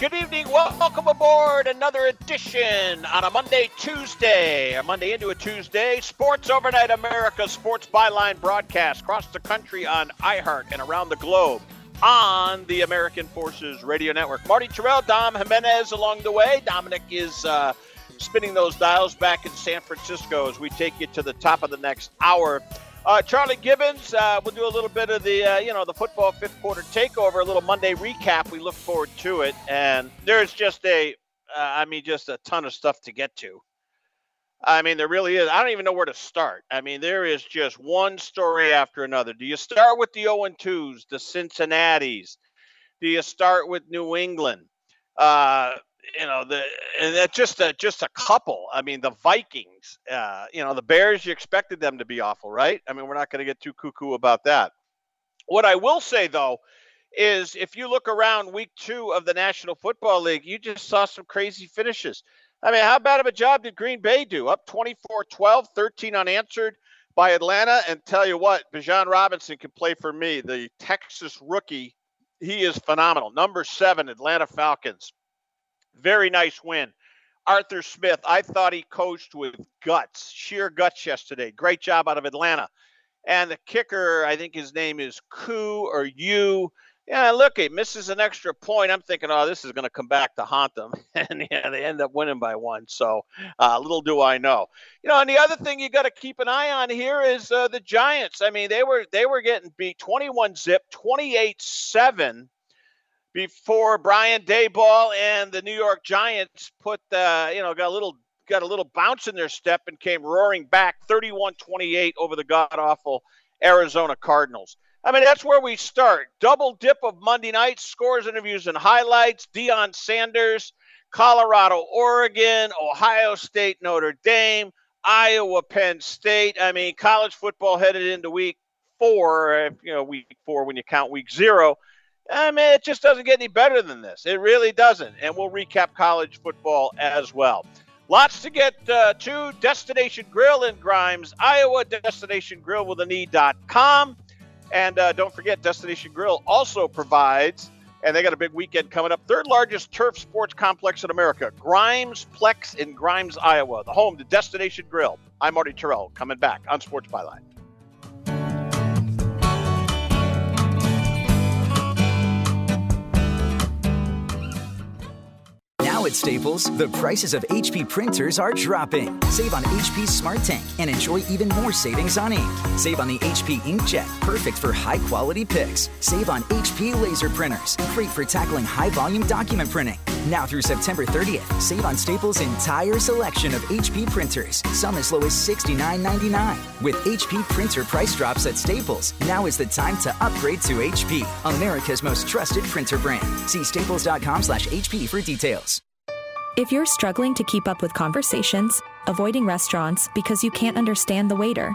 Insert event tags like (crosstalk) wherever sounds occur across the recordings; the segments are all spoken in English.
Good evening. Welcome aboard another edition on a Monday, Tuesday, a Monday into a Tuesday. Sports Overnight America Sports Byline broadcast across the country on iHeart and around the globe on the American Forces Radio Network. Marty Tirrell, Dom Jimenez along the way. Dominic is uh, spinning those dials back in San Francisco as we take you to the top of the next hour. Uh, Charlie Gibbons, uh, we'll do a little bit of the, uh, you know, the football fifth quarter takeover, a little Monday recap. We look forward to it, and there's just a, uh, I mean, just a ton of stuff to get to. I mean, there really is. I don't even know where to start. I mean, there is just one story after another. Do you start with the 0 2s, the Cincinnati's? Do you start with New England? You know the and that's just a just a couple. I mean the Vikings, uh, you know the Bears. You expected them to be awful, right? I mean we're not going to get too cuckoo about that. What I will say though is if you look around week two of the National Football League, you just saw some crazy finishes. I mean, how bad of a job did Green Bay do? Up 24 12, 13 unanswered by Atlanta. And tell you what, Bijan Robinson can play for me. The Texas rookie, he is phenomenal. Number seven, Atlanta Falcons. Very nice win. Arthur Smith, I thought he coached with guts, sheer guts yesterday. Great job out of Atlanta. And the kicker, I think his name is Koo or You. Yeah, look, he misses an extra point. I'm thinking, oh, this is going to come back to haunt them. (laughs) And yeah, they end up winning by one. So uh, little do I know. You know, and the other thing you got to keep an eye on here is uh, the Giants. I mean, they were they were getting beat 21 zip, 28 7 before Brian Daboll and the New York Giants put the, you know, got a little got a little bounce in their step and came roaring back 31-28 over the god awful Arizona Cardinals. I mean, that's where we start. Double dip of Monday night scores, interviews, and highlights. Deion Sanders, Colorado, Oregon, Ohio State, Notre Dame, Iowa, Penn State. I mean, college football headed into week four, you know, week four when you count week zero. I mean, it just doesn't get any better than this. It really doesn't. And we'll recap college football as well. Lots to get uh, to. Destination Grill in Grimes, Iowa. Destination Grill with an E.com. And uh, don't forget, Destination Grill also provides, and they got a big weekend coming up, third largest turf sports complex in America, Grimes Plex in Grimes, Iowa, the home to Destination Grill. I'm Marty Tirrell, coming back on Sports Byline. At Staples, the prices of HP printers are dropping. Save on HP Smart Tank and enjoy even more savings on ink. Save on the HP Inkjet, perfect for high quality pics. Save on HP laser printers, great for tackling high volume document printing. Now through September 30th, save on Staples' entire selection of HP printers, some as low as $69.99. With HP printer price drops at Staples, now is the time to upgrade to HP, America's most trusted printer brand. See staples.com slash HP for details. If you're struggling to keep up with conversations, avoiding restaurants because you can't understand the waiter,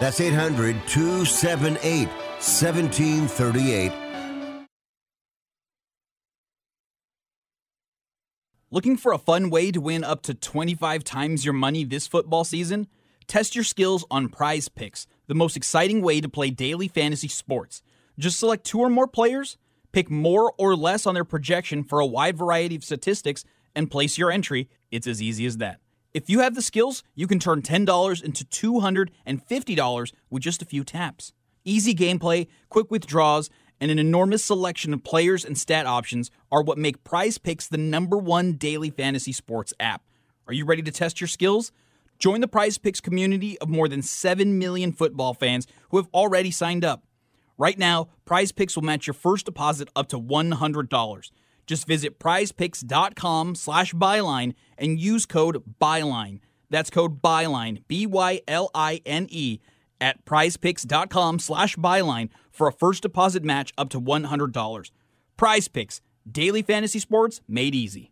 That's 800 278 1738. Looking for a fun way to win up to 25 times your money this football season? Test your skills on Prize Picks, the most exciting way to play daily fantasy sports. Just select two or more players, pick more or less on their projection for a wide variety of statistics, and place your entry. It's as easy as that. If you have the skills, you can turn $10 into $250 with just a few taps. Easy gameplay, quick withdrawals, and an enormous selection of players and stat options are what make Prize Picks the number one daily fantasy sports app. Are you ready to test your skills? Join the Prize Picks community of more than 7 million football fans who have already signed up. Right now, Prize Picks will match your first deposit up to $100. Just visit prizepicks.com slash byline and use code BYLINE. That's code BYLINE, B Y L I N E, at prizepicks.com slash byline for a first deposit match up to $100. Prize Picks, daily fantasy sports made easy.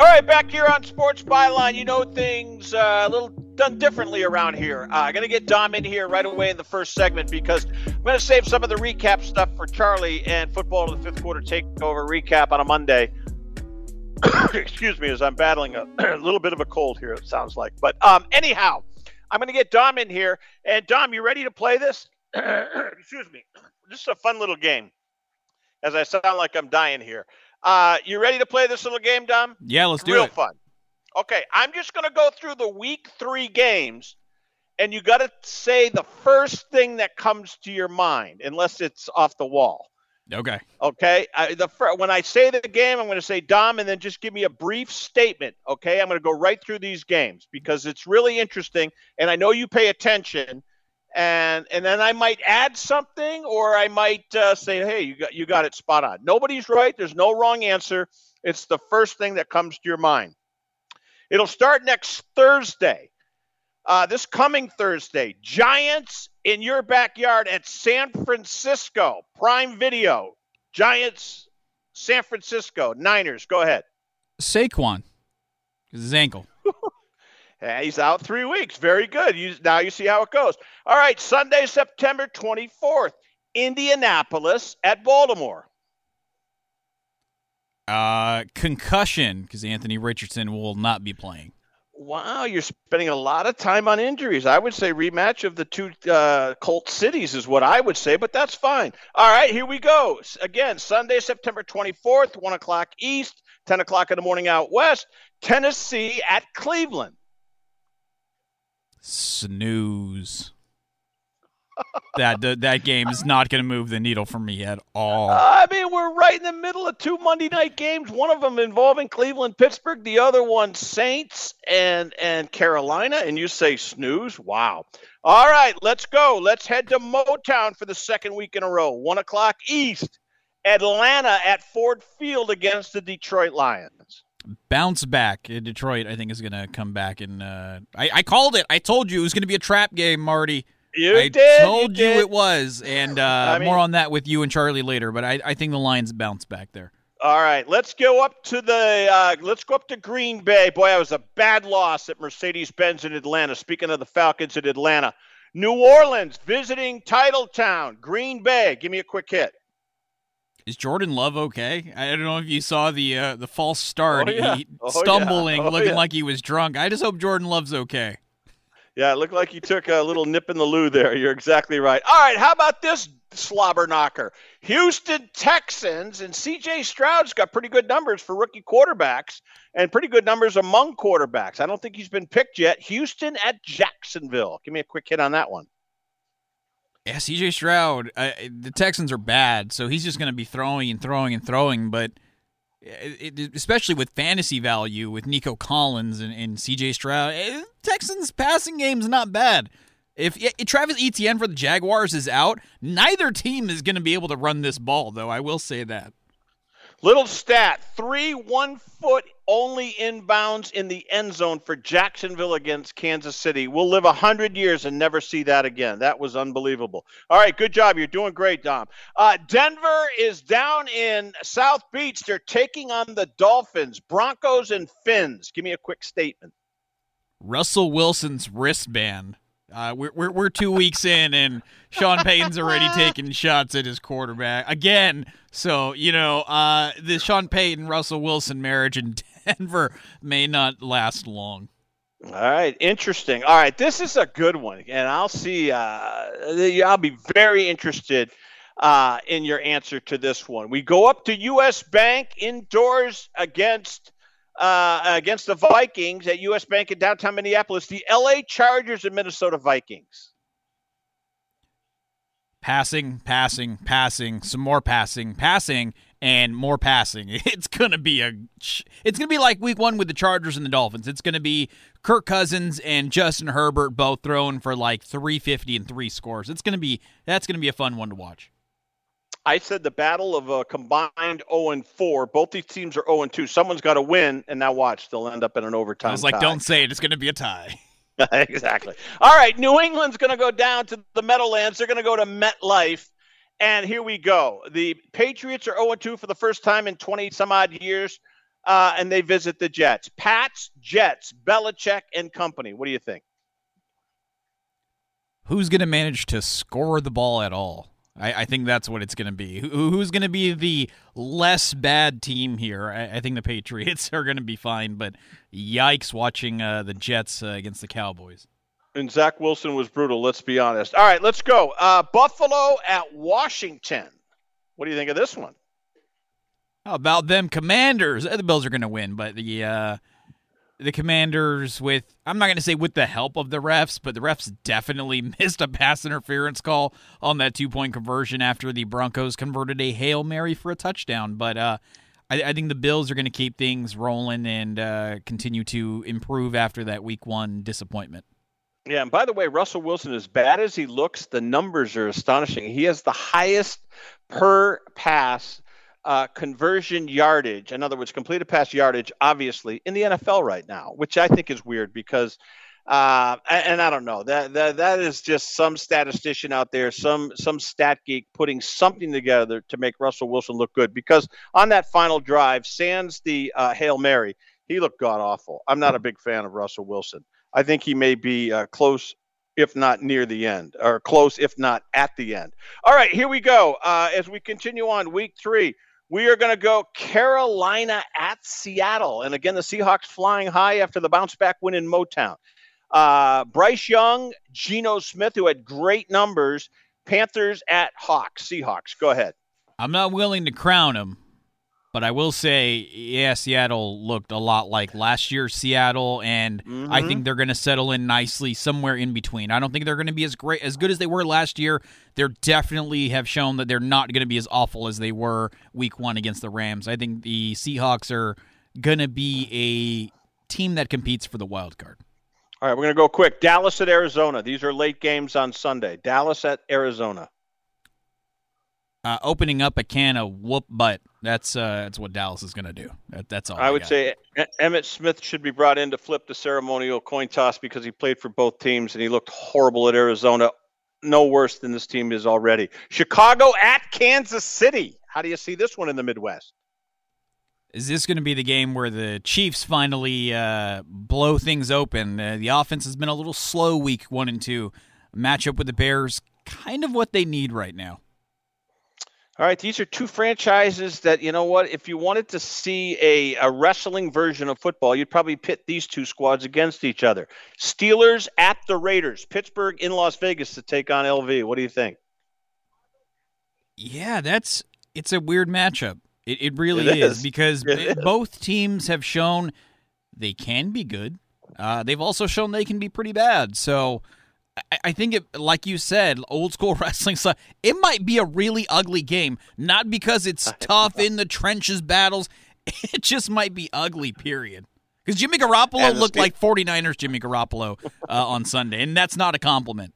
All right, back here on Sports Byline, you know things uh, a little done differently around here. Uh, I'm going to get Dom in here right away in the first segment because I'm going to save some of the recap stuff for Charlie and football to the fifth quarter takeover recap on a Monday. (coughs) Excuse me, as I'm battling a, a, (coughs) little bit of a cold here, it sounds like. But um, anyhow, I'm going to get Dom in here. And Dom, you ready to play this? (coughs) Excuse me. This is a fun little game as I sound like I'm dying here. Uh, you ready to play this little game, Dom? Yeah, let's do Real it. Real fun. Okay, I'm just going to go through the week three games, and you got to say the first thing that comes to your mind, unless it's off the wall. Okay. Okay. I, the when I say the game, I'm going to say Dom, and then just give me a brief statement. Okay. I'm going to go right through these games because it's really interesting, and I know you pay attention and and then I might add something, or I might uh, say, "Hey, you got you got it spot on." Nobody's right. There's no wrong answer. It's the first thing that comes to your mind. It'll start next Thursday. Uh, this coming Thursday, Giants in your backyard at San Francisco. Prime Video. Giants, San Francisco. Niners. Go ahead. Saquon. His ankle. (laughs) He's out three weeks. Very good. You, now you see how it goes. All right, Sunday, September 24th, Indianapolis at Baltimore. Uh, concussion because Anthony Richardson will not be playing. Wow, you're spending a lot of time on injuries. I would say rematch of the two uh, Colt cities is what I would say, but that's fine. All right, here we go. Again, Sunday, September 24th, 1 o'clock East, 10 o'clock in the morning out West, Tennessee at Cleveland. Snooze. that that game is not going to move the needle for me at all. I mean, we're right in the middle of two Monday night games. One of them involving Cleveland, Pittsburgh. The other one, Saints and and Carolina. And you say snooze? Wow. All right, let's go. Let's head to Motown for the second week in a row. One o'clock East. Atlanta at Ford Field against the Detroit Lions bounce back. In Detroit, I think, is going to come back. And uh, I, I, called it. I told you it was going to be a trap game, Marty. You I did. told you, you did. it was. And uh, I mean, more on that with you and Charlie later. But I, I, think the Lions bounce back there. All right, let's go up to the uh, let's go up to Green Bay. Boy, that was a bad loss at Mercedes-Benz in Atlanta. Speaking of the Falcons in Atlanta, New Orleans visiting Titletown. Green Bay, give me a quick hit. Is Jordan Love okay? I don't know if you saw the uh, the false start, oh, yeah. he, (laughs) oh, stumbling, yeah. (laughs) oh, looking yeah. like he was drunk. I just hope Jordan Love's okay. Yeah, it looked like you took a little nip in the loo there. You're exactly right. All right, how about this slobber knocker? Houston Texans and CJ Stroud's got pretty good numbers for rookie quarterbacks and pretty good numbers among quarterbacks. I don't think he's been picked yet. Houston at Jacksonville. Give me a quick hit on that one. Yeah, CJ Stroud, the Texans are bad, so he's just going to be throwing and throwing and throwing, but it, it, especially with fantasy value with Nico Collins and, and CJ Stroud, it, eh, Texans passing game's not bad. If, if Travis Etienne for the Jaguars is out, neither team is going to be able to run this ball, though. I will say that. Little stat three one foot only inbounds in the end zone for Jacksonville against Kansas City. We'll live 100 years and never see that again. That was unbelievable. All right, good job. You're doing great, Dom. Uh, Denver is down in South Beach. They're taking on the Dolphins, Broncos, and Fins. Give me a quick statement. Russell Wilson's wristband uh, we're, we're, we're two weeks in, and Sean Payton's already (laughs) taking shots at his quarterback again. So you know, uh, the Sean Payton Russell Wilson marriage in Denver may not last long. All right, interesting. All right, this is a good one, and I'll see. Uh, I'll be very interested uh, in your answer to this one. We go up to U.S. Bank indoors against uh, against the Vikings at U.S. Bank in downtown Minneapolis, the L.A. Chargers and Minnesota Vikings. Passing, passing, passing, some more passing, passing, and more passing. (laughs) It's gonna be a, it's gonna be like Week One with the Chargers and the Dolphins. It's gonna be Kirk Cousins and Justin Herbert both throwing for like 350 and three scores. It's gonna be that's gonna be a fun one to watch. I said the battle of a combined 0 and 4. Both these teams are 0 and 2. Someone's got to win, and now watch, they'll end up in an overtime. I was like, tie. don't say it. It's going to be a tie. (laughs) (laughs) exactly. All right, New England's going to go down to the Meadowlands. They're going to go to MetLife. And here we go. The Patriots are 0 2 for the first time in 20 some odd years, uh, and they visit the Jets. Pats, Jets, Belichick, and company. What do you think? Who's going to manage to score the ball at all? I, I think that's what it's going to be. Who, who's going to be the less bad team here? I, I think the Patriots (laughs) are going to be fine, but yikes watching uh, the Jets uh, against the Cowboys. And Zach Wilson was brutal, let's be honest. All right, let's go. Uh, Buffalo at Washington. What do you think of this one? How about them Commanders? The Bills are going to win, but the uh, the Commanders with I'm not going to say with the help of the refs, but the refs definitely (laughs) missed a pass interference call on that two point conversion after the Broncos converted a hail mary for a touchdown. But uh, I, I, think the Bills are going to keep things rolling and uh, continue to improve after that Week One disappointment. Yeah, and by the way, Russell Wilson, as bad as he looks, the numbers are astonishing. He has the highest per pass uh, conversion yardage, in other words, completed pass yardage, obviously in the NFL right now, which I think is weird because, uh, and I don't know that, that that is just some statistician out there, some some stat geek putting something together to make Russell Wilson look good. Because on that final drive, sans the uh, hail mary, he looked god awful. I'm not a big fan of Russell Wilson. I think he may be uh, close if not near the end, or close, if not at the end. All right, here we go. Uh, as we continue on week three, we are going to go Carolina at Seattle. And again, the Seahawks flying high after the bounce back win in Motown. Uh, Bryce Young, Geno Smith, who had great numbers. Panthers at Hawks. Seahawks. Go ahead. I'm not willing to crown him, but I will say, yeah, Seattle looked a lot like last year's Seattle, and mm-hmm. I think they're going to settle in nicely somewhere in between. I don't think they're going to be as great, as good as they were last year. They're definitely have shown that they're not going to be as awful as they were Week One against the Rams. I think the Seahawks are going to be a team that competes for the wild card. All right, we're going to go quick. Dallas at Arizona. These are late games on Sunday. Dallas at Arizona uh, opening up a can of whoop butt. That's uh, that's what Dallas is going to do. That, that's all. I, I would got. say Emmitt Smith should be brought in to flip the ceremonial coin toss because he played for both teams and he looked horrible at Arizona. No worse than this team is already. Chicago at Kansas City. How do you see this one in the Midwest? Is this going to be the game where the Chiefs finally uh, blow things open? Uh, the offense has been a little slow week one and two. Matchup with the Bears, kind of what they need right now. All right, these are two franchises that you know what. If you wanted to see a, a wrestling version of football, you'd probably pit these two squads against each other. Steelers at the Raiders, Pittsburgh in Las Vegas to take on LV. What do you think? Yeah, that's it's a weird matchup. It, it really it is. is. because (laughs) it is. both teams have shown they can be good. Uh, they've also shown they can be pretty bad. So I think it, like you said, old school (laughs) wrestling style. It might be a really ugly game, not because it's tough in the trenches battles. (laughs) It just might be ugly. Period. Because Jimmy Garoppolo looked like 49ers Jimmy Garoppolo uh, on Sunday, and that's not a compliment.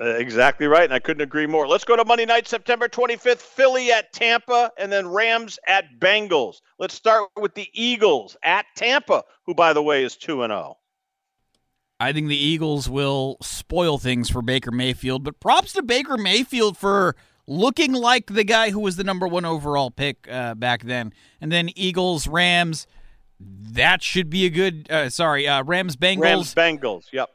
Uh, exactly right, and I couldn't agree more. Let's go to Monday night, September 25th, Philly at Tampa, and then Rams at Bengals. Let's start with the Eagles at Tampa, who, by the way, is 2 and 0. I think the Eagles will spoil things for Baker Mayfield, but props to Baker Mayfield for looking like the guy who was the number one overall pick uh, back then. And then Eagles, Rams, that should be a good. Uh, sorry, uh, Rams, Bengals. Rams, Bengals. Yep.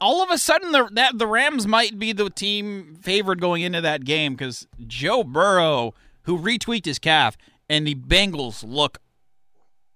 All of a sudden, the that the Rams might be the team favored going into that game because Joe Burrow, who retweaked his calf, and the Bengals look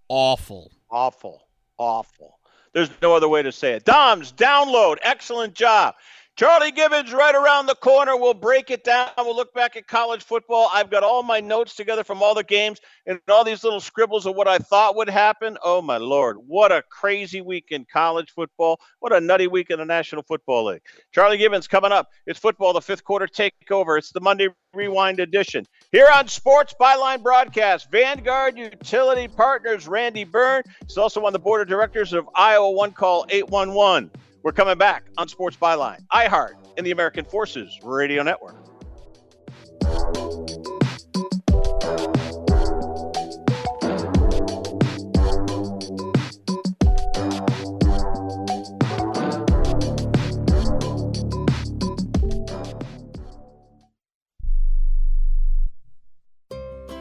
awful. Awful. Awful. There's no other way to say it. Dom's download. Excellent job. Charlie Gibbons right around the corner. We'll break it down. We'll look back at college football. I've got all my notes together from all the games and all these little scribbles of what I thought would happen. Oh, my Lord. What a crazy week in college football. What a nutty week in the National Football League. Charlie Gibbons coming up. It's football, the fifth quarter takeover. It's the Monday Rewind edition. Here on Sports Byline Broadcast, Vanguard Utility Partners, Randy Byrne. He's also on the board of directors of Iowa One Call 811. We're coming back on Sports Byline, iHeart, and the American Forces Radio Network.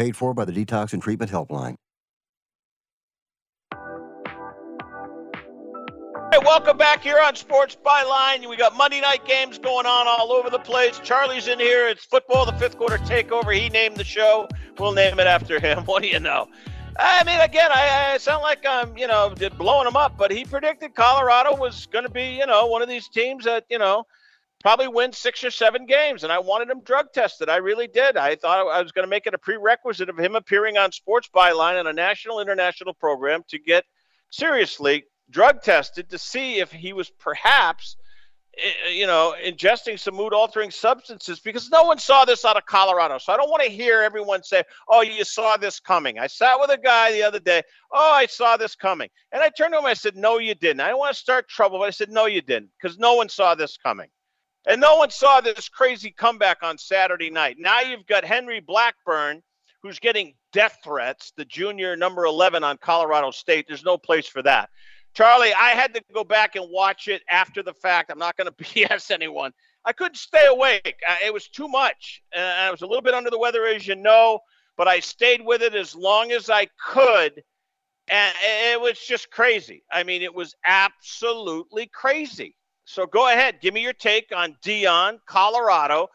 Paid for by the Detox and Treatment Helpline. Hey, welcome back here on Sports Byline. We got Monday night games going on all over the place. Charlie's in here. It's football, the fifth quarter takeover. He named the show. We'll name it after him. (laughs) What do you know? I mean, again, I, I sound like I'm, you know, blowing him up, but he predicted Colorado was going to be, you know, one of these teams that, you know, probably win six or seven games. And I wanted him drug tested. I really did. I thought I was going to make it a prerequisite of him appearing on Sports Byline on a national international program to get seriously drug tested to see if he was perhaps eh, eh, you know ingesting some mood altering substances because no one saw this out of Colorado. So I don't want to hear everyone say, "Oh, you saw this coming." I sat with a guy the other day, "Oh, I saw this coming." And I turned to him I said, "No, you didn't." I don't want to start trouble, but I said, "No, you didn't," because no one saw this coming. And no one saw this crazy comeback on Saturday night. Now you've got Henry Blackburn who's getting death threats, the junior number 11 on Colorado State. There's no place for that. Charlie, I had to go back and watch it after the fact. I'm not going to BS anyone. I couldn't stay awake. Uh, it was too much. Uh, I was a little bit under the weather, as you know, but I stayed with it as long as I could. And it was just crazy. I mean, it was absolutely crazy. So go ahead, give me your take on Deion, Colorado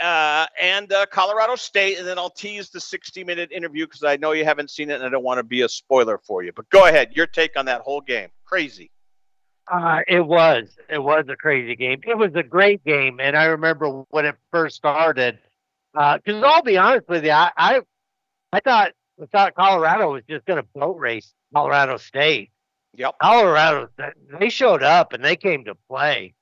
uh, and uh, Colorado State, and then I'll tease the 60 minute interview because I know you haven't seen it and I don't want to be a spoiler for you. But go ahead, your take on that whole game. Crazy. Uh, it was. It was a crazy game. It was a great game, and I remember when it first started. Because uh, I'll be honest with you, I, I, I thought I thought Colorado was just going to boat race Colorado State. Yep. Colorado, they showed up and they came to play.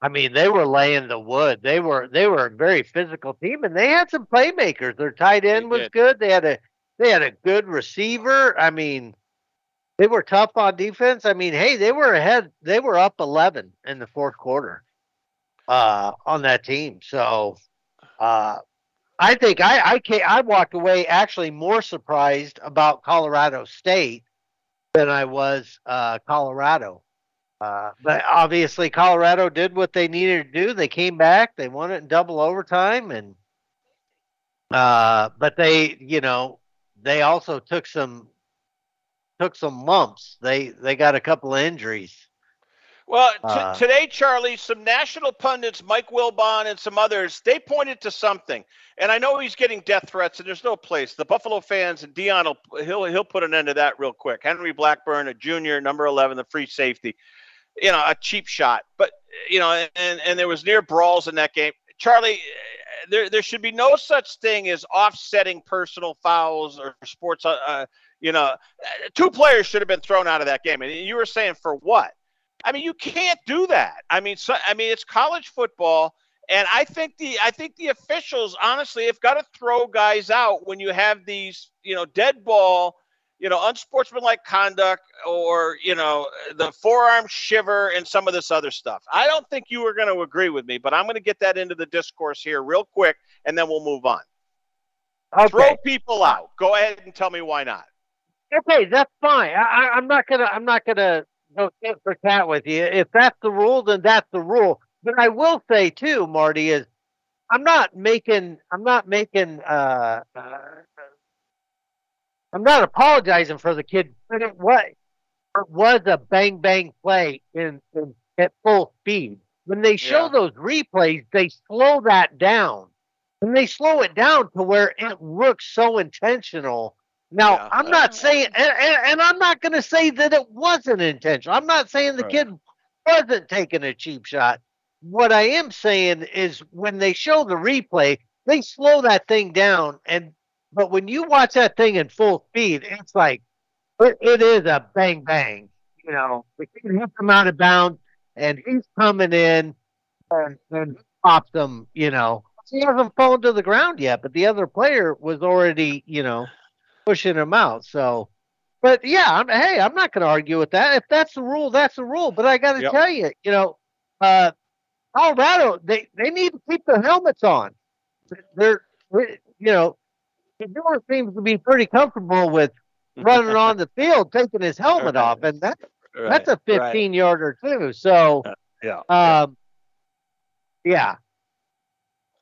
I mean, they were laying the wood. They were they were a very physical team, and they had some playmakers. Their tight end they was did. good. They had a they had a good receiver. I mean, they were tough on defense. I mean, hey, they were ahead. They were up eleven in the fourth quarter uh, on that team. So, uh, I think I I, I walked away actually more surprised about Colorado State than I was uh, Colorado. Uh, but obviously, Colorado did what they needed to do. They came back. They won it in double overtime, and uh, but they, you know, they also took some took some lumps. They they got a couple of injuries. Well, t- uh, today, Charlie, some national pundits, Mike Wilbon and some others, they pointed to something. And I know he's getting death threats, and there's no place. The Buffalo fans and Deion will he'll he'll put an end to that real quick. Henry Blackburn, a junior, number 11, the free safety you know, a cheap shot. But you know, and and there was near brawls in that game. Charlie, there there should be no such thing as offsetting personal fouls or sports. Uh, uh, you know, two players should have been thrown out of that game, and you were saying for what? I mean, you can't do that. I mean, so I mean, it's college football. And I think the I think the officials honestly have got to throw guys out when you have these you know dead ball you know, unsportsmanlike conduct or, you know, the forearm shiver and some of this other stuff. I don't think you were going to agree with me, but I'm going to get that into the discourse here real quick and then we'll move on. Okay. Throw people out. Go ahead and tell me why not. Okay, that's fine. I, I'm not gonna. I'm not gonna go tit for tat with you. If that's the rule, then that's the rule. But I will say too, Marty, is I'm not making. I'm not making uh, uh, I'm not apologizing for the kid, but it was, it was a bang bang play in, in at full speed. When they show yeah. those replays, they slow that down. And they slow it down to where it looks so intentional. Now, yeah. I'm not saying, and, and, and I'm not going to say that it wasn't intentional. I'm not saying the right. kid wasn't taking a cheap shot. What I am saying is when they show the replay, they slow that thing down and but when you watch that thing in full speed, it's like it, it is a bang bang. You know, the kid hits him out of bounds, and he's coming in and, and pops him. You know, he hasn't fallen to the ground yet, but the other player was already, you know, pushing him out. So, but yeah, I'm, hey, I'm not going to argue with that. If that's the rule, that's the rule. But I got to yep. tell you, you know, uh, Colorado, they they need to keep their helmets on. They're, you know, Shedeur seems to be pretty comfortable with (laughs) running on the field, taking his helmet Right. off, and that's Right, that's a right. 15 yarder too. So, Yeah. um, yeah,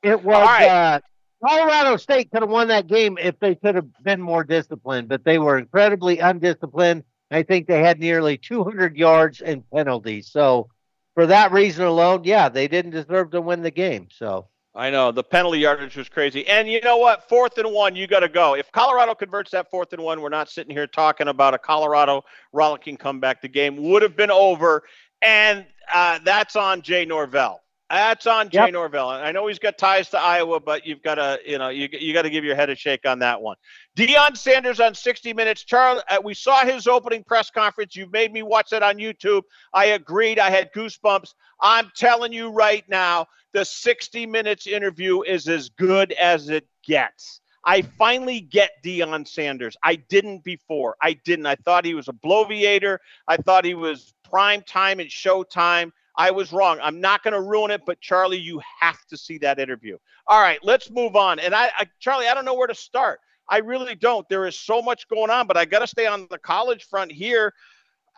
it was. Right. Uh, Colorado State could have won that game if they could have been more disciplined, but they were incredibly undisciplined. I think they had nearly 200 yards and penalties. So, for that reason alone, yeah, they didn't deserve to win the game. So, I know the penalty yardage was crazy, and you know what? Fourth and one, you got to go. If Colorado converts that fourth and one, we're not sitting here talking about a Colorado rollicking comeback. The game would have been over, and uh, that's on Jay Norvell. That's on Jay Yep. Norvell. And I know he's got ties to Iowa, but you've got to, you know, you you got to give your head a shake on that one. Deion Sanders on 60 Minutes. Charles, uh, we saw his opening press conference. You've made me watch that on YouTube. I agreed. I had goosebumps. I'm telling you right now, the 60 Minutes interview is as good as it gets. I finally get Deion Sanders. I didn't before. I didn't. I thought he was a bloviator. I thought he was prime time and showtime. I was wrong. I'm not going to ruin it, but Charlie, you have to see that interview. All right, let's move on. And I, I Charlie, I don't know where to start. I really don't. There is so much going on, but I got to stay on the college front here.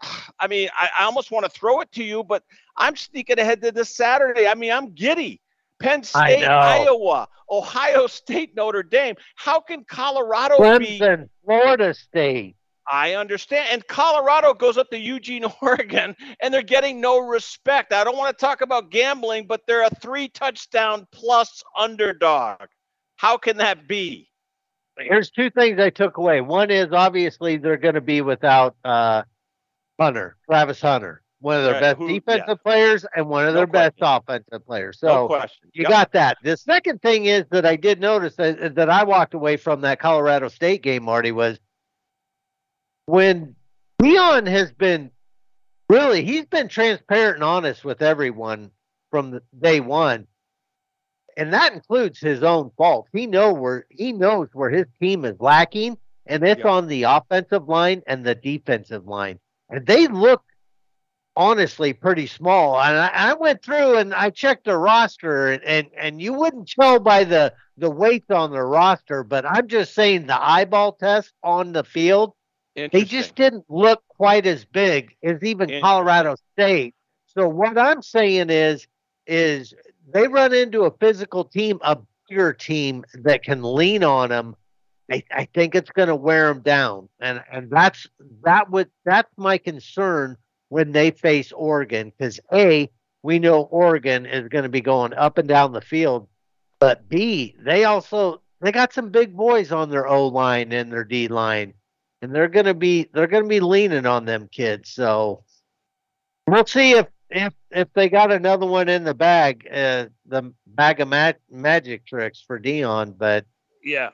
(sighs) I mean, I, I almost want to throw it to you, but I'm sneaking ahead to this Saturday. I mean, I'm giddy. Penn State. Iowa, Ohio State, Notre Dame. How can Colorado be? Clemson, Florida State. I understand. And Colorado goes up to Eugene, (laughs) Oregon, and they're getting no respect. I don't want to talk about gambling, but they're a three touchdown plus underdog. How can that be? here's two things I took away. One is obviously they're going to be without uh, Hunter, Travis Hunter, one of their Right, best who- defensive players and one of No their best offensive players. So no question. you Yep. got that. The second thing is that I did notice that, that I walked away from that Colorado State game, Marty, was when Leon has been really he's been transparent and honest with everyone from the day one and that includes his own fault. He know where he knows where his team is lacking, and it's Yeah. on the offensive line and the defensive line. And they look honestly pretty small. And I, I went through and I checked the roster, and, and and you wouldn't tell by the the weights on the roster, but I'm just saying the eyeball test on the field, they just didn't look quite as big as even. Colorado State. So what I'm saying is is they run into a physical team, a bigger team that can lean on them. I, I think it's going to wear them down, and and that's that would that's my concern when they face Oregon because a we know Oregon is going to be going up and down the field, but b they also they got some big boys on their O line and their D line, and they're to be they're to be leaning on them kids. So we'll see if if if they got another one in the bag, uh, the bag of ma- magic tricks for Deion. But Yeah.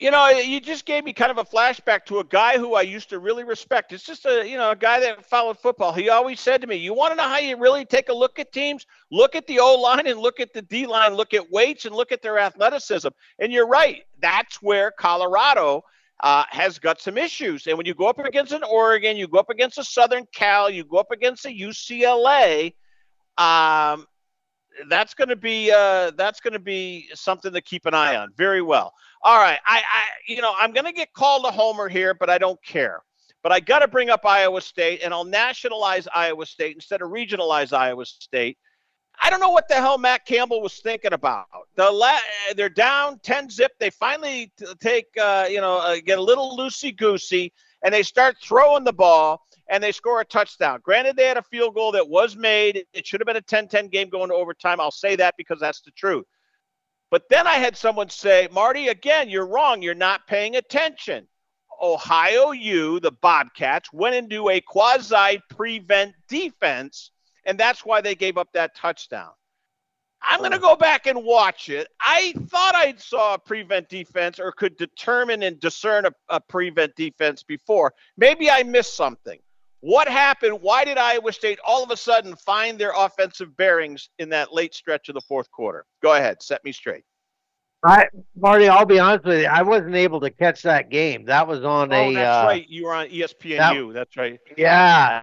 You know, you just gave me kind of a flashback to a guy who I used to really respect. It's just a, you know, a guy that followed football. He always said to me, "You want to know how you really take a look at teams? Look at the O line and look at the D line. Look at weights and look at their athleticism." And you're right. That's where Colorado uh, has got some issues. And when you go up against an Oregon, you go up against a Southern Cal, you go up against a UCLA. Um, that's going to be uh, that's going to be something to keep an eye on. Very well. All right, I, I you know I'm going to get called a homer here, but I don't care. But I got to bring up Iowa State, and I'll nationalize Iowa State instead of regionalize Iowa State. I don't know what the hell Matt Campbell was thinking about. The la- they're down ten zip. They finally t- take uh, you know uh, get a little loosey goosey, and they start throwing the ball and they score a touchdown. Granted, they had a field goal that was made. It should have been a 10 10 game going to overtime. I'll say that because that's the truth. But then I had someone say, Marty, again, you're wrong. You're not paying attention. Ohio U, the Bobcats, went into a quasi prevent defense, and that's why they gave up that touchdown. I'm going to go back and watch it. I thought I saw a prevent defense or could determine and discern a, a prevent defense before. Maybe I missed something. What happened? Why did Iowa State all of a sudden find their offensive bearings in that late stretch of the fourth quarter? Go ahead, set me straight. I, Marty, I'll be honest with you, I wasn't able to catch that game. That was on Oh, a that's uh, right. You were on ESPNU. that's right. Yeah.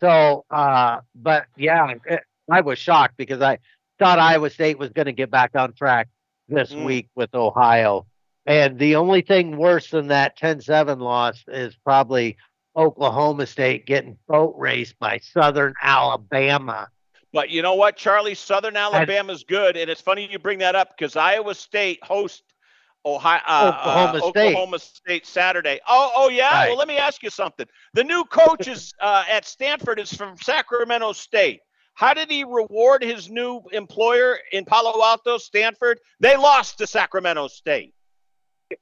So, uh, but yeah, it, I was shocked because I thought Iowa State was going to get back on track this Mm. week with Ohio. And the only thing worse than that 10 7 loss is probably Oklahoma State getting boat raced by Southern Alabama. But you know what, Charlie? Southern Alabama's good. And it's funny you bring that up because Iowa State hosts Ohio, uh, Oklahoma, uh, State. Oklahoma State Saturday. Oh, oh yeah. Right. Well, let me ask you something. The new coach is (laughs) uh, at Stanford is from Sacramento State. How did he reward his new employer in Palo Alto, Stanford? They lost to Sacramento State.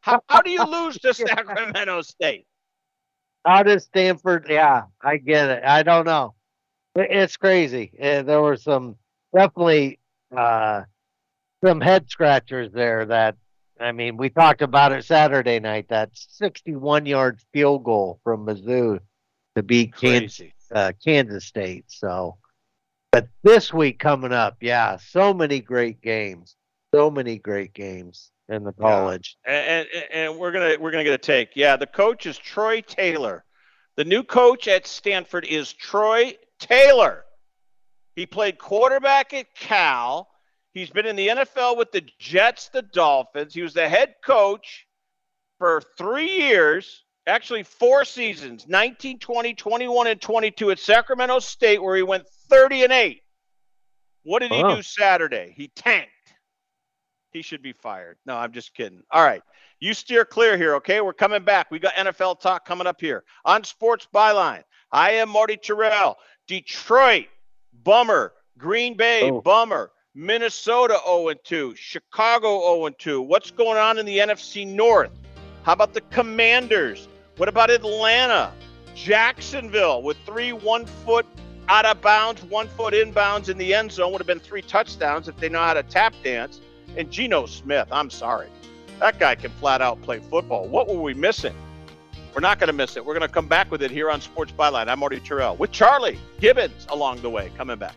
How, how do you (laughs) lose to Sacramento State? How does Stanford? Yeah, I get it. I don't know. It's crazy. Uh, there were some definitely uh, some head scratchers there. That I mean, we talked about it Saturday night. That 61 yard field goal from Mizzou to beat Kansas, uh, Kansas State. So, but this week coming up, yeah, so many great games. So many great games in the college. and, and, and we're gonna we're gonna get a take. Yeah, the coach is Troy Taylor. The new coach at Stanford is Troy Taylor. He played quarterback at Cal. He's been in the NFL with the Jets, the Dolphins. He was the head coach for three years, actually four seasons 19, 20, 21, and 22 at Sacramento State, where he went 30 and 8. What did he do Saturday? He tanked. He should be fired. No, I'm just kidding. All right. You steer clear here, okay? We're coming back. We got NFL talk coming up here on Sports Byline. I am Marty Tirrell. Detroit, bummer. Green Bay, Oh. bummer. Minnesota 0 2. Chicago 0 2. What's going on in the NFC North? How about the Commanders? What about Atlanta? Jacksonville with three one foot out of bounds, one foot inbounds in the end zone would have been three touchdowns if they know how to tap dance. And Geno Smith, I'm sorry. That guy can flat out play football. What were we missing? We're not going to miss it. We're going to come back with it here on Sports Byline. I'm Marty Tirrell with Charlie Gibbons along the way. Coming back.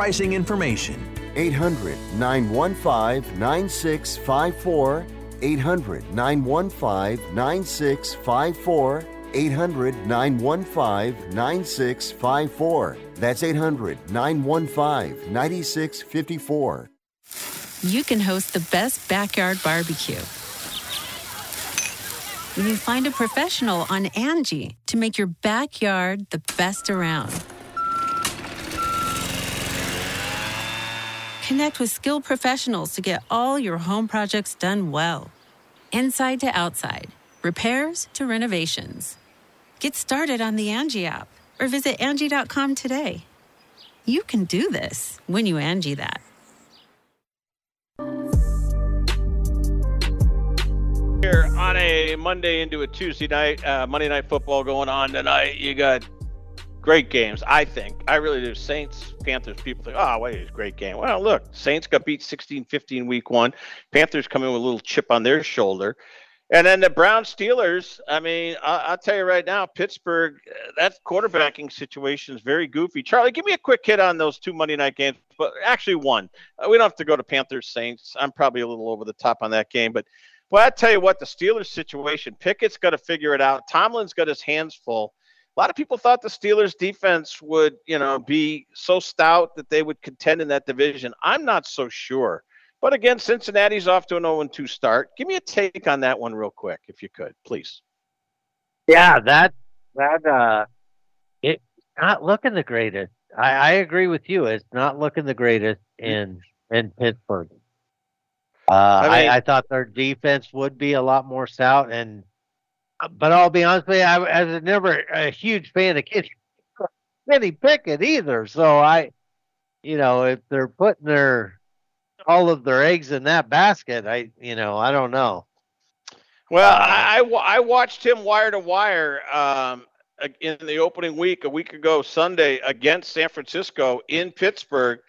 information. 800 915 9654. 800 915 9654. 800 915 9654. That's 800 915 9654. you can host the best backyard barbecue. When you find a professional on Angie to make your backyard the best around. Connect with skilled professionals to get all your home projects done well. Inside to outside, repairs to renovations. Get started on the Angie app or visit Angie.com today. You can do this when you Angie that. Here on a Monday into a Tuesday night, uh, Monday night football going on tonight. You got great games, I think. I really do. Saints, Panthers, people think, oh, wait, it's a great game. Well, look, Saints got beat 16 15 week one. Panthers come in with a little chip on their shoulder. And then the Brown Steelers, I mean, I, will tell you right now, Pittsburgh, that quarterbacking situation is very goofy. Charlie, give me a quick hit on those two Monday night games, but actually one. Uh, we don't have to go to Panthers Saints. I'm probably a little over the top on that game, but well, I tell you what, the Steelers situation, Pickett's got to figure it out. Tomlin's got his hands full. A lot of people thought the Steelers defense would, you know, be so stout that they would contend in that division. I'm not so sure. But again, Cincinnati's off to an 0 2 start. Give me a take on that one real quick, if you could, please. Yeah, that that uh it's not looking the greatest. I, I agree with you. It's not looking the greatest in in Pittsburgh. Uh, I, mean, I, I, thought their defense would be a lot more stout, and but I'll be honest with you, I, I was never a huge fan of Kenny, Kenny Pickett either. So I, you know, if they're putting their all of their eggs in that basket, I, you know, I don't know. Well, I, I, I watched him wire to wire um, in the opening week a week ago Sunday against San Francisco in Pittsburgh,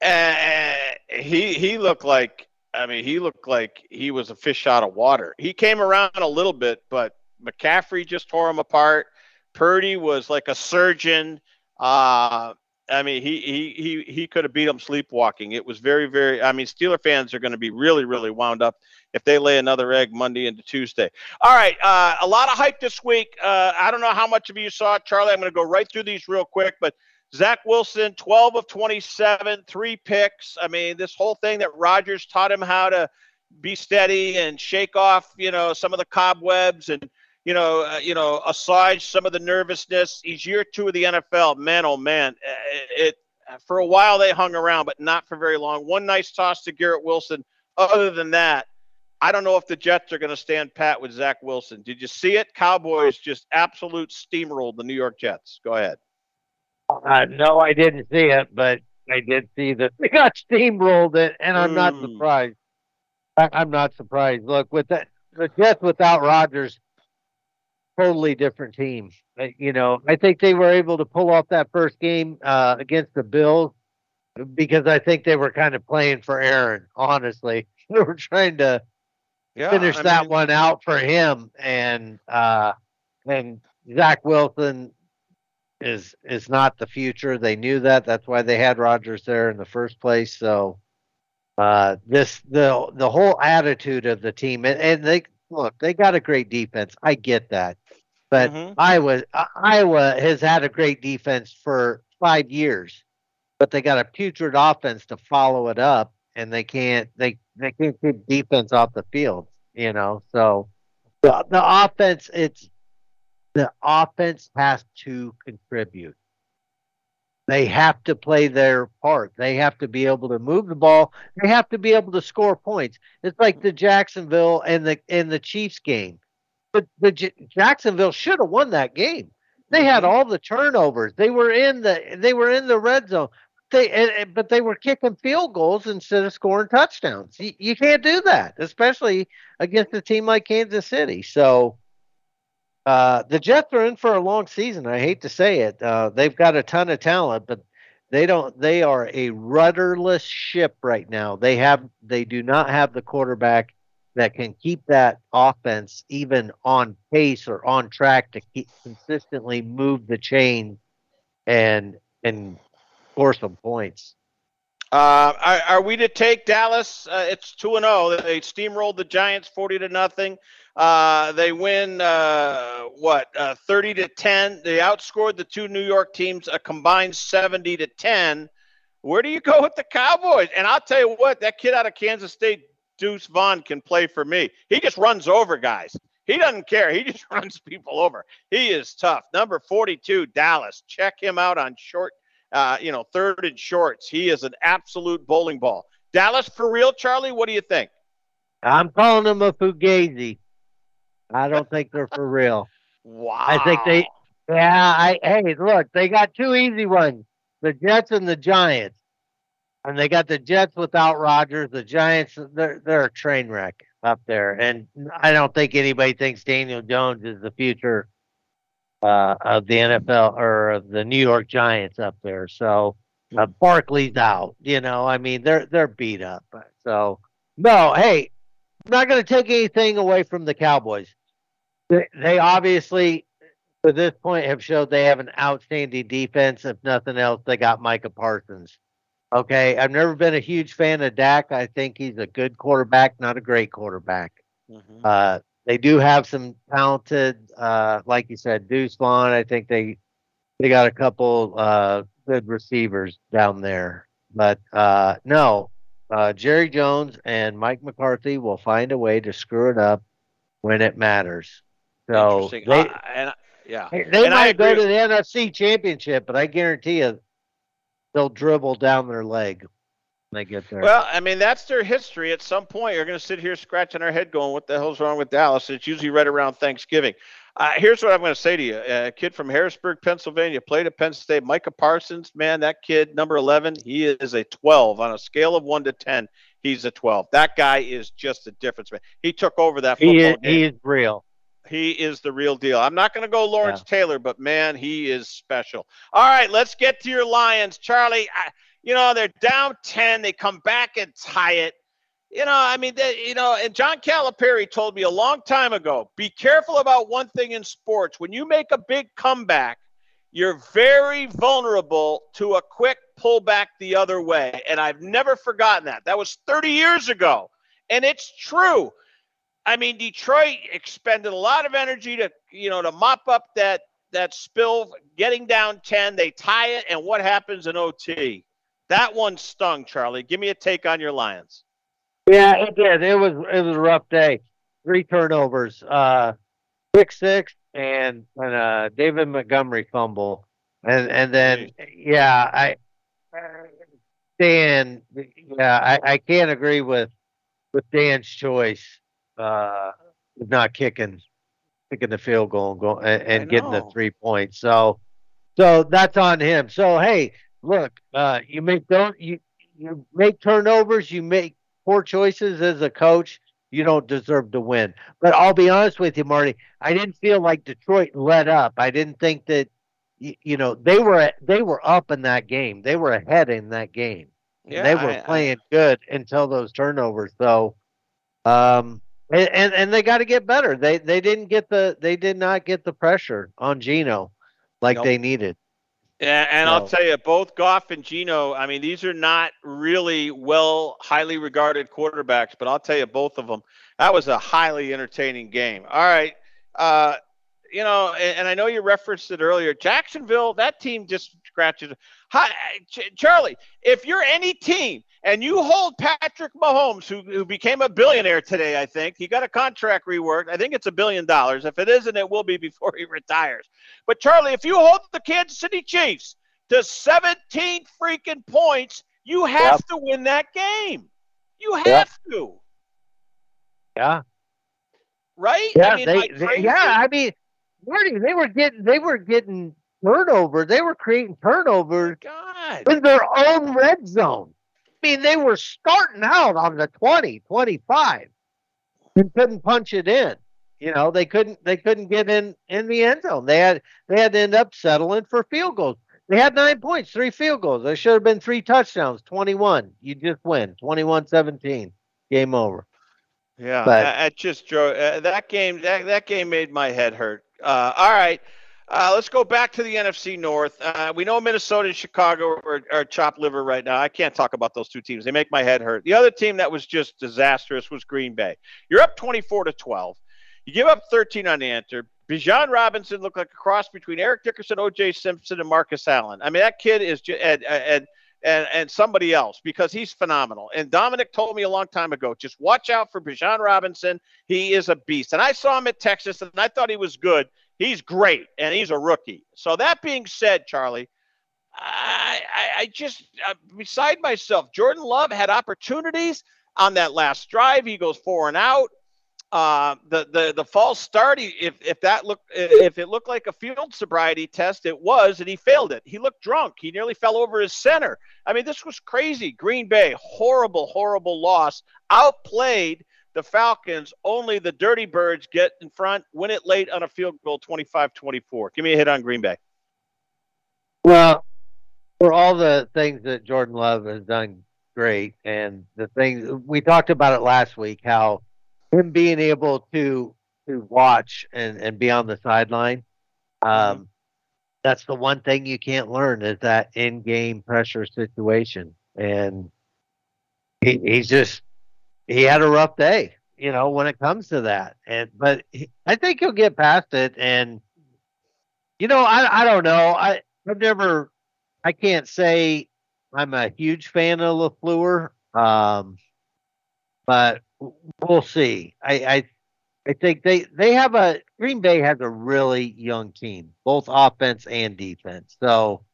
and he he looked like I mean, he looked like he was a fish out of water. He came around a little bit, but McCaffrey just tore him apart. Purdy was like a surgeon. Uh, I mean, he he he he could have beat him sleepwalking. It was very very. I mean, Steeler fans are going to be really really wound up if they lay another egg Monday into Tuesday. All right, uh, a lot of hype this week. Uh, I don't know how much of you saw it, Charlie. I'm going to go right through these real quick, but Zach Wilson, 12 of 27, three picks. I mean, this whole thing that Rodgers taught him how to be steady and shake off, you know, some of the cobwebs and, you know, uh, you know, assuage some of the nervousness. He's year two of the NFL. Man, oh man, uh, it, it for a while they hung around, but not for very long. One nice toss to Garrett Wilson. Other than that, I don't know if the Jets are going to stand pat with Zach Wilson. Did you see it? Cowboys just absolute steamrolled the New York Jets. Go ahead. Uh, no, I didn't see it, but I did see that they got steamrolled it, and I'm mm. not surprised. I, am not surprised. Look, with the the Jets without Rodgers, totally different team. You know, I think they were able to pull off that first game uh, against the Bills because I think they were kind of playing for Aaron. Honestly, (laughs) they were trying to yeah, finish I that mean, one out for him, and uh, and Zach Wilson is is not the future. They knew that. That's why they had Rodgers there in the first place. So uh, this the the whole attitude of the team and, and they look they got a great defense. I get that, but mm-hmm. Iowa Iowa has had a great defense for five years, but they got a putrid offense to follow it up, and they can't they they can't keep defense off the field. You know, so the, the offense it's the offense has to contribute. They have to play their part. They have to be able to move the ball. They have to be able to score points. It's like the Jacksonville and the and the Chiefs game. But the J- Jacksonville should have won that game. They had all the turnovers. They were in the they were in the red zone. They but they were kicking field goals instead of scoring touchdowns. You, you can't do that, especially against a team like Kansas City. So uh, the Jets are in for a long season. I hate to say it. Uh, they've got a ton of talent, but they don't. They are a rudderless ship right now. They have. They do not have the quarterback that can keep that offense even on pace or on track to keep consistently move the chain and and score some points. Uh, are, are, we to take Dallas? Uh, it's two and zero. Oh. They steamrolled the Giants forty to nothing. Uh, they win uh, what uh, 30 to 10. They outscored the two New York teams a combined 70 to 10. Where do you go with the Cowboys? And I'll tell you what, that kid out of Kansas State, Deuce Vaughn, can play for me. He just runs over guys. He doesn't care. He just (laughs) runs people over. He is tough. Number 42, Dallas. Check him out on short uh, you know, third and shorts. He is an absolute bowling ball. Dallas for real, Charlie? What do you think? I'm calling them a fugazi. I don't think they're for real. Wow. I think they, yeah. I hey, look, they got two easy ones: the Jets and the Giants. And they got the Jets without Rodgers. The Giants, they're they're a train wreck up there, and I don't think anybody thinks Daniel Jones is the future uh, of the NFL or of the New York Giants up there. So uh, Barkley's out. You know, I mean, they're they're beat up. So no, hey, I'm not going to take anything away from the Cowboys. They, they obviously, to this point, have showed they have an outstanding defense. If nothing else, they got Micah Parsons. Okay, I've never been a huge fan of Dak. I think he's a good quarterback, not a great quarterback. Mm-hmm. Uh, they do have some talented, uh, like you said, Deuce Vaughn. I think they they got a couple uh, good receivers down there. But uh, no, uh, Jerry Jones and Mike McCarthy will find a way to screw it up when it matters. So they, and, yeah, they and might go to the NFC Championship, but I guarantee you they'll dribble down their leg they get there. Well, I mean that's their history. At some point, you're going to sit here scratching our head, going, "What the hell's wrong with Dallas?" It's usually right around Thanksgiving. Uh, here's what I'm going to say to you: a kid from Harrisburg, Pennsylvania, played at Penn State. Micah Parsons, man, that kid, number 11, he is a 12 on a scale of one to 10. He's a 12. That guy is just a difference man. He took over that football he is, game. He is real. He is the real deal. I'm not going to go Lawrence yeah. Taylor, but man, he is special. All right, let's get to your Lions, Charlie. I, you know they're down 10. They come back and tie it. You know, I mean, they, you know, and John Calipari told me a long time ago be careful about one thing in sports. When you make a big comeback, you're very vulnerable to a quick pullback the other way. And I've never forgotten that. That was 30 years ago. And it's true. I mean, Detroit expended a lot of energy to, you know, to mop up that that spill, getting down 10. They tie it, and what happens in OT? That one stung, Charlie. Give me a take on your Lions. Yeah, it did. It was it was a rough day. Three turnovers, uh, six six, and and uh, David Montgomery fumble, and and then yeah, I Dan, yeah, I, I can't agree with with Dan's choice. Uh, not kicking kicking the field goal and, go, and, and getting the three points. So so that's on him. So hey, look, uh, you make don't you you make turnovers, you make poor choices as a coach, you don't deserve to win. But I'll be honest with you, Marty. I didn't feel like Detroit let up. I didn't think that you know they were they were up in that game. They were ahead in that game. Yeah, they were I, playing I, good until those turnovers. So, um, and and, and they got to get better. They they didn't get the they did not get the pressure on Geno like nope. they needed. Yeah, and. I'll tell you, both Goff and Geno, I mean, these are not really well, highly regarded quarterbacks, but I'll tell you, both of them. That was a highly entertaining game. All right, uh, you know, and, and, I know you referenced it earlier. Jacksonville, that team just scratches. Hi, Charlie, if you're any team and you hold Patrick Mahomes, who, who became a billionaire today, I think he got a contract reworked. I think it's a billion dollars. If it isn't, it will be (laughs) before he retires. But Charlie, if you hold the Kansas City Chiefs to 17 freaking points, you have yep. to win that game. You have yep. to. Yeah. Right? Yeah, I mean, they, they, yeah. I mean, Marty, they were getting they were getting turnovers. They were creating turnovers oh in their own red zone. I mean, they were starting out on the 20, 25 and couldn't punch it in. You know, they couldn't they couldn't get in in the end zone. They had they had to end up settling for field goals. They had nine points, three field goals. There should have been three touchdowns, 21. You just win, 21-17. Game over. Yeah, but, that just drove uh, that game. That, that game made my head hurt. Uh, all right, uh, let's go back to the NFC North. Uh, we know Minnesota and Chicago are, are chopped liver right now. I can't talk about those two teams. They make my head hurt. The other team that was just disastrous was Green Bay. You're up 24 to 12. You give up 13 on the unanswered. Bijan Robinson looked like a cross between Eric Dickerson, O.J. Simpson, and Marcus Allen. I mean, that kid is just and and and, and somebody else because he's phenomenal. And Dominic told me a long time ago, just watch out for Bijan Robinson. He is a beast. And I saw him at Texas, and I thought he was good. He's great, and he's a rookie. So that being said, Charlie, I, I, I just uh, beside myself. Jordan Love had opportunities on that last drive. He goes four and out. Uh, the the the false start. He, if if that looked if it looked like a field sobriety test, it was, and he failed it. He looked drunk. He nearly fell over his center. I mean, this was crazy. Green Bay, horrible, horrible loss. Outplayed the Falcons. Only the Dirty Birds get in front, win it late on a field goal, 25-24. Give me a hit on Green Bay. Well, for all the things that Jordan Love has done great, and the things we talked about it last week, how him being able to to watch and and be on the sideline, um, mm-hmm. that's the one thing you can't learn is that in game pressure situation, and he, he's just he had a rough day, you know, when it comes to that, and but he, I think he'll get past it, and you know, I I don't know, I I've never I can't say I'm a huge fan of Lafleur, um, but we'll see. I, I I think they they have a Green Bay has a really young team, both offense and defense. So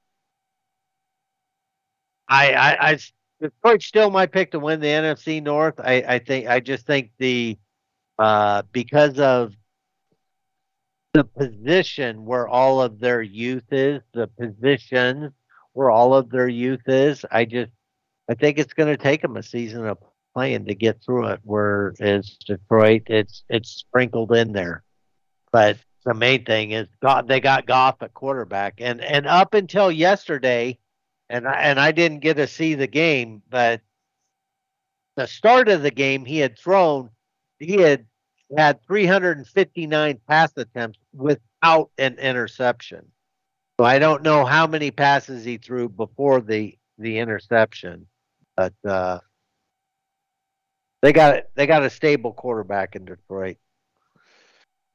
I I, I Detroit's still my pick to win the NFC North. I, I think I just think the uh, because of the position where all of their youth is, the positions where all of their youth is. I just I think it's going to take them a season of playing to get through it. Where it's Detroit, it's it's sprinkled in there, but the main thing is God. They got Goff at quarterback, and and up until yesterday, and I, and I didn't get to see the game, but the start of the game he had thrown, he had had 359 pass attempts without an interception. So I don't know how many passes he threw before the the interception, but uh, they got they got a stable quarterback in Detroit.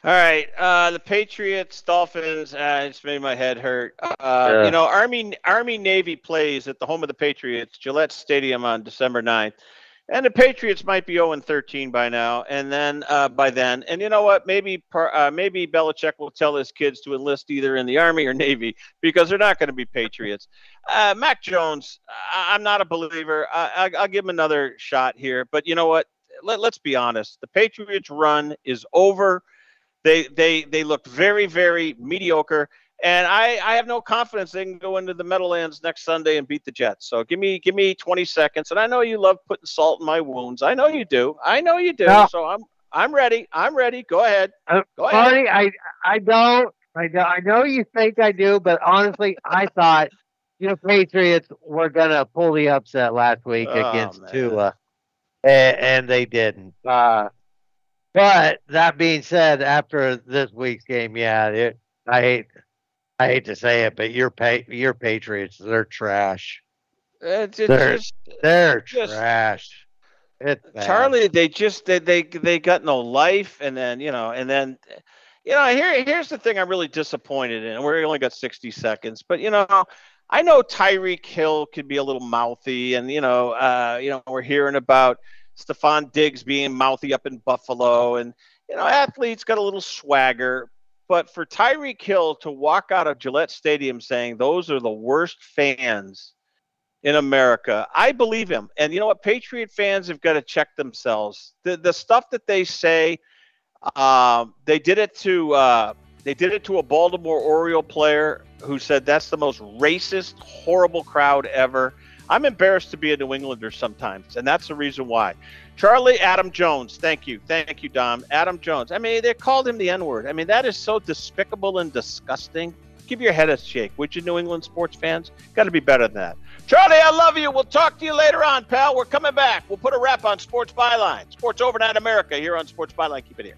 All right, uh, the Patriots, Dolphins. Uh, it's made my head hurt. Uh, yeah. You know, Army Army Navy plays at the home of the Patriots, Gillette Stadium, on December 9th. And the Patriots might be 0 13 by now, and then uh, by then, and you know what? Maybe uh, maybe Belichick will tell his kids to enlist either in the Army or Navy because they're not going to be Patriots. Uh, Mac Jones, I- am not a believer. I- I- will give him another shot here, but you know what? Let- let's be honest. The Patriots' run is over. They they they look very very mediocre. And I, I have no confidence they can go into the Meadowlands next Sunday and beat the Jets. So give me give me 20 seconds. And I know you love putting salt in my wounds. I know you do. I know you do. No. So I'm I'm ready. I'm ready. Go ahead. Uh, go ahead. Marty, I I don't. I know, I know you think I do, but honestly, I thought you know Patriots were gonna pull the upset last week oh, against man. Tua, and, and, they didn't. Uh, but that being said, after this week's game, yeah, it, I hate I hate to say it, but your pa- your Patriots, they're trash. It's, it's they're just, they're just, trash. It's Charlie, they just they, they they got no life, and then you know, and then you know, here here's the thing I'm really disappointed in. We only got 60 seconds, but you know, I know Tyreek Hill could be a little mouthy, and you know, uh, you know, we're hearing about Stefon Diggs being mouthy up in Buffalo, and you know, athletes got a little swagger. But for Tyreek Hill to walk out of Gillette Stadium saying those are the worst fans in America, I believe him. And you know what? Patriot fans have got to check themselves. The the stuff that they say, um, they did it to uh, they did it to a Baltimore Oriole player who said that's the most racist, horrible crowd ever. I'm embarrassed to be a New Englander sometimes, and that's the reason why. Charlie Adam Jones, thank you, thank you, Dom. Adam Jones. I mean, they called him the N word. I mean, that is so despicable and disgusting. Give your head a shake, would you, New England sports fans? Got to be better than that. Charlie, I love you. We'll talk to you later on, pal. We're coming back. We'll put a wrap on Sports Byline, Sports Overnight America here on Sports Byline. Keep it here.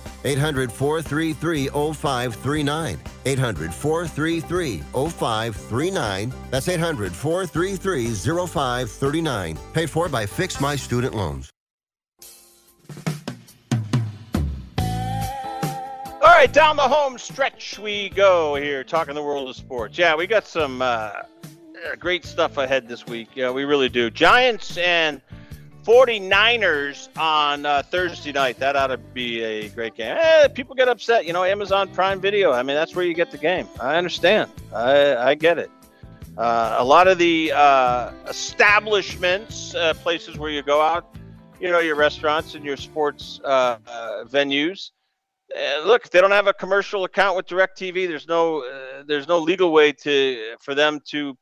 800 433 0539. 800 433 0539. That's 800 433 0539. Paid for by Fix My Student Loans. All right, down the home stretch we go here, talking the world of sports. Yeah, we got some uh, great stuff ahead this week. Yeah, we really do. Giants and 49ers on uh, Thursday night. That ought to be a great game. Eh, people get upset. You know, Amazon Prime Video. I mean, that's where you get the game. I understand. I, I get it. Uh, a lot of the uh, establishments, uh, places where you go out, you know, your restaurants and your sports uh, uh, venues. look, they don't have a commercial account with DirecTV. There's no, there's no legal way to for them to,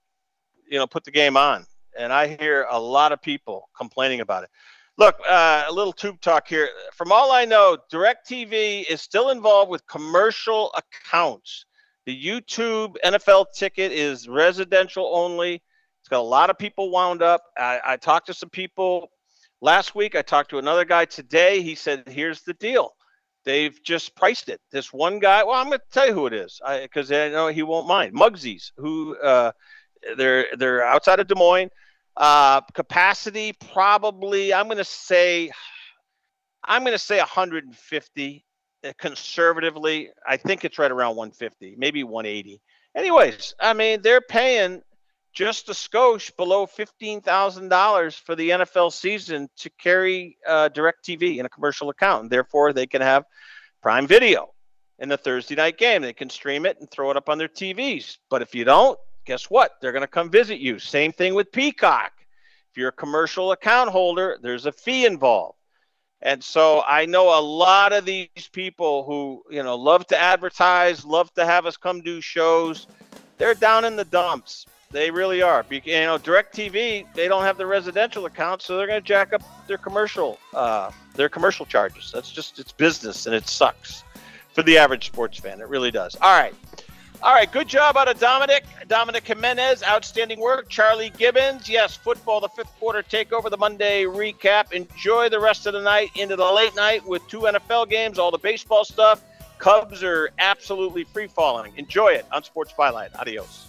you know, put the game on and I hear a lot of people complaining about it. Look, uh, a little tube talk here. From all I know, DirecTV is still involved with commercial accounts. The YouTube NFL ticket is residential only. It's got a lot of people wound up. I, I talked to some people last week. I talked to another guy today. He said, "Here's the deal." They've just priced it. This one guy. Well, I'm going to tell you who it is because I, I, know he won't mind. Muggsy's, who uh, they're they're outside of Des Moines. Uh, capacity probably I'm going to say I'm going to say 150 uh, conservatively. I think it's right around 150, maybe 180. Anyways, I mean they're paying just a skosh below $15,000 for the NFL season to carry uh, DirecTV in a commercial account. And therefore, they can have Prime Video in the Thursday night game. They can stream it and throw it up on their TVs. But if you don't, guess what? They're going to come visit you. Same thing with Peacock. If you're a commercial account holder, there's a fee involved. And so I know a lot of these people who, you know, love to advertise, love to have us come do shows. They're down in the dumps. They really are. You know, DirecTV, they don't have the residential account, so they're going to jack up their commercial, uh, their commercial charges. That's just it's business, and it sucks for the average sports fan. It really does. All right, All right, good job out of Dominic. Dominic Jimenez, outstanding work. Charlie Gibbons, yes, football, the fifth quarter takeover, the Monday recap. Enjoy the rest of the night into the late night with two NFL games, all the baseball stuff. Cubs are absolutely free falling. Enjoy it on Sports Byline. Adios.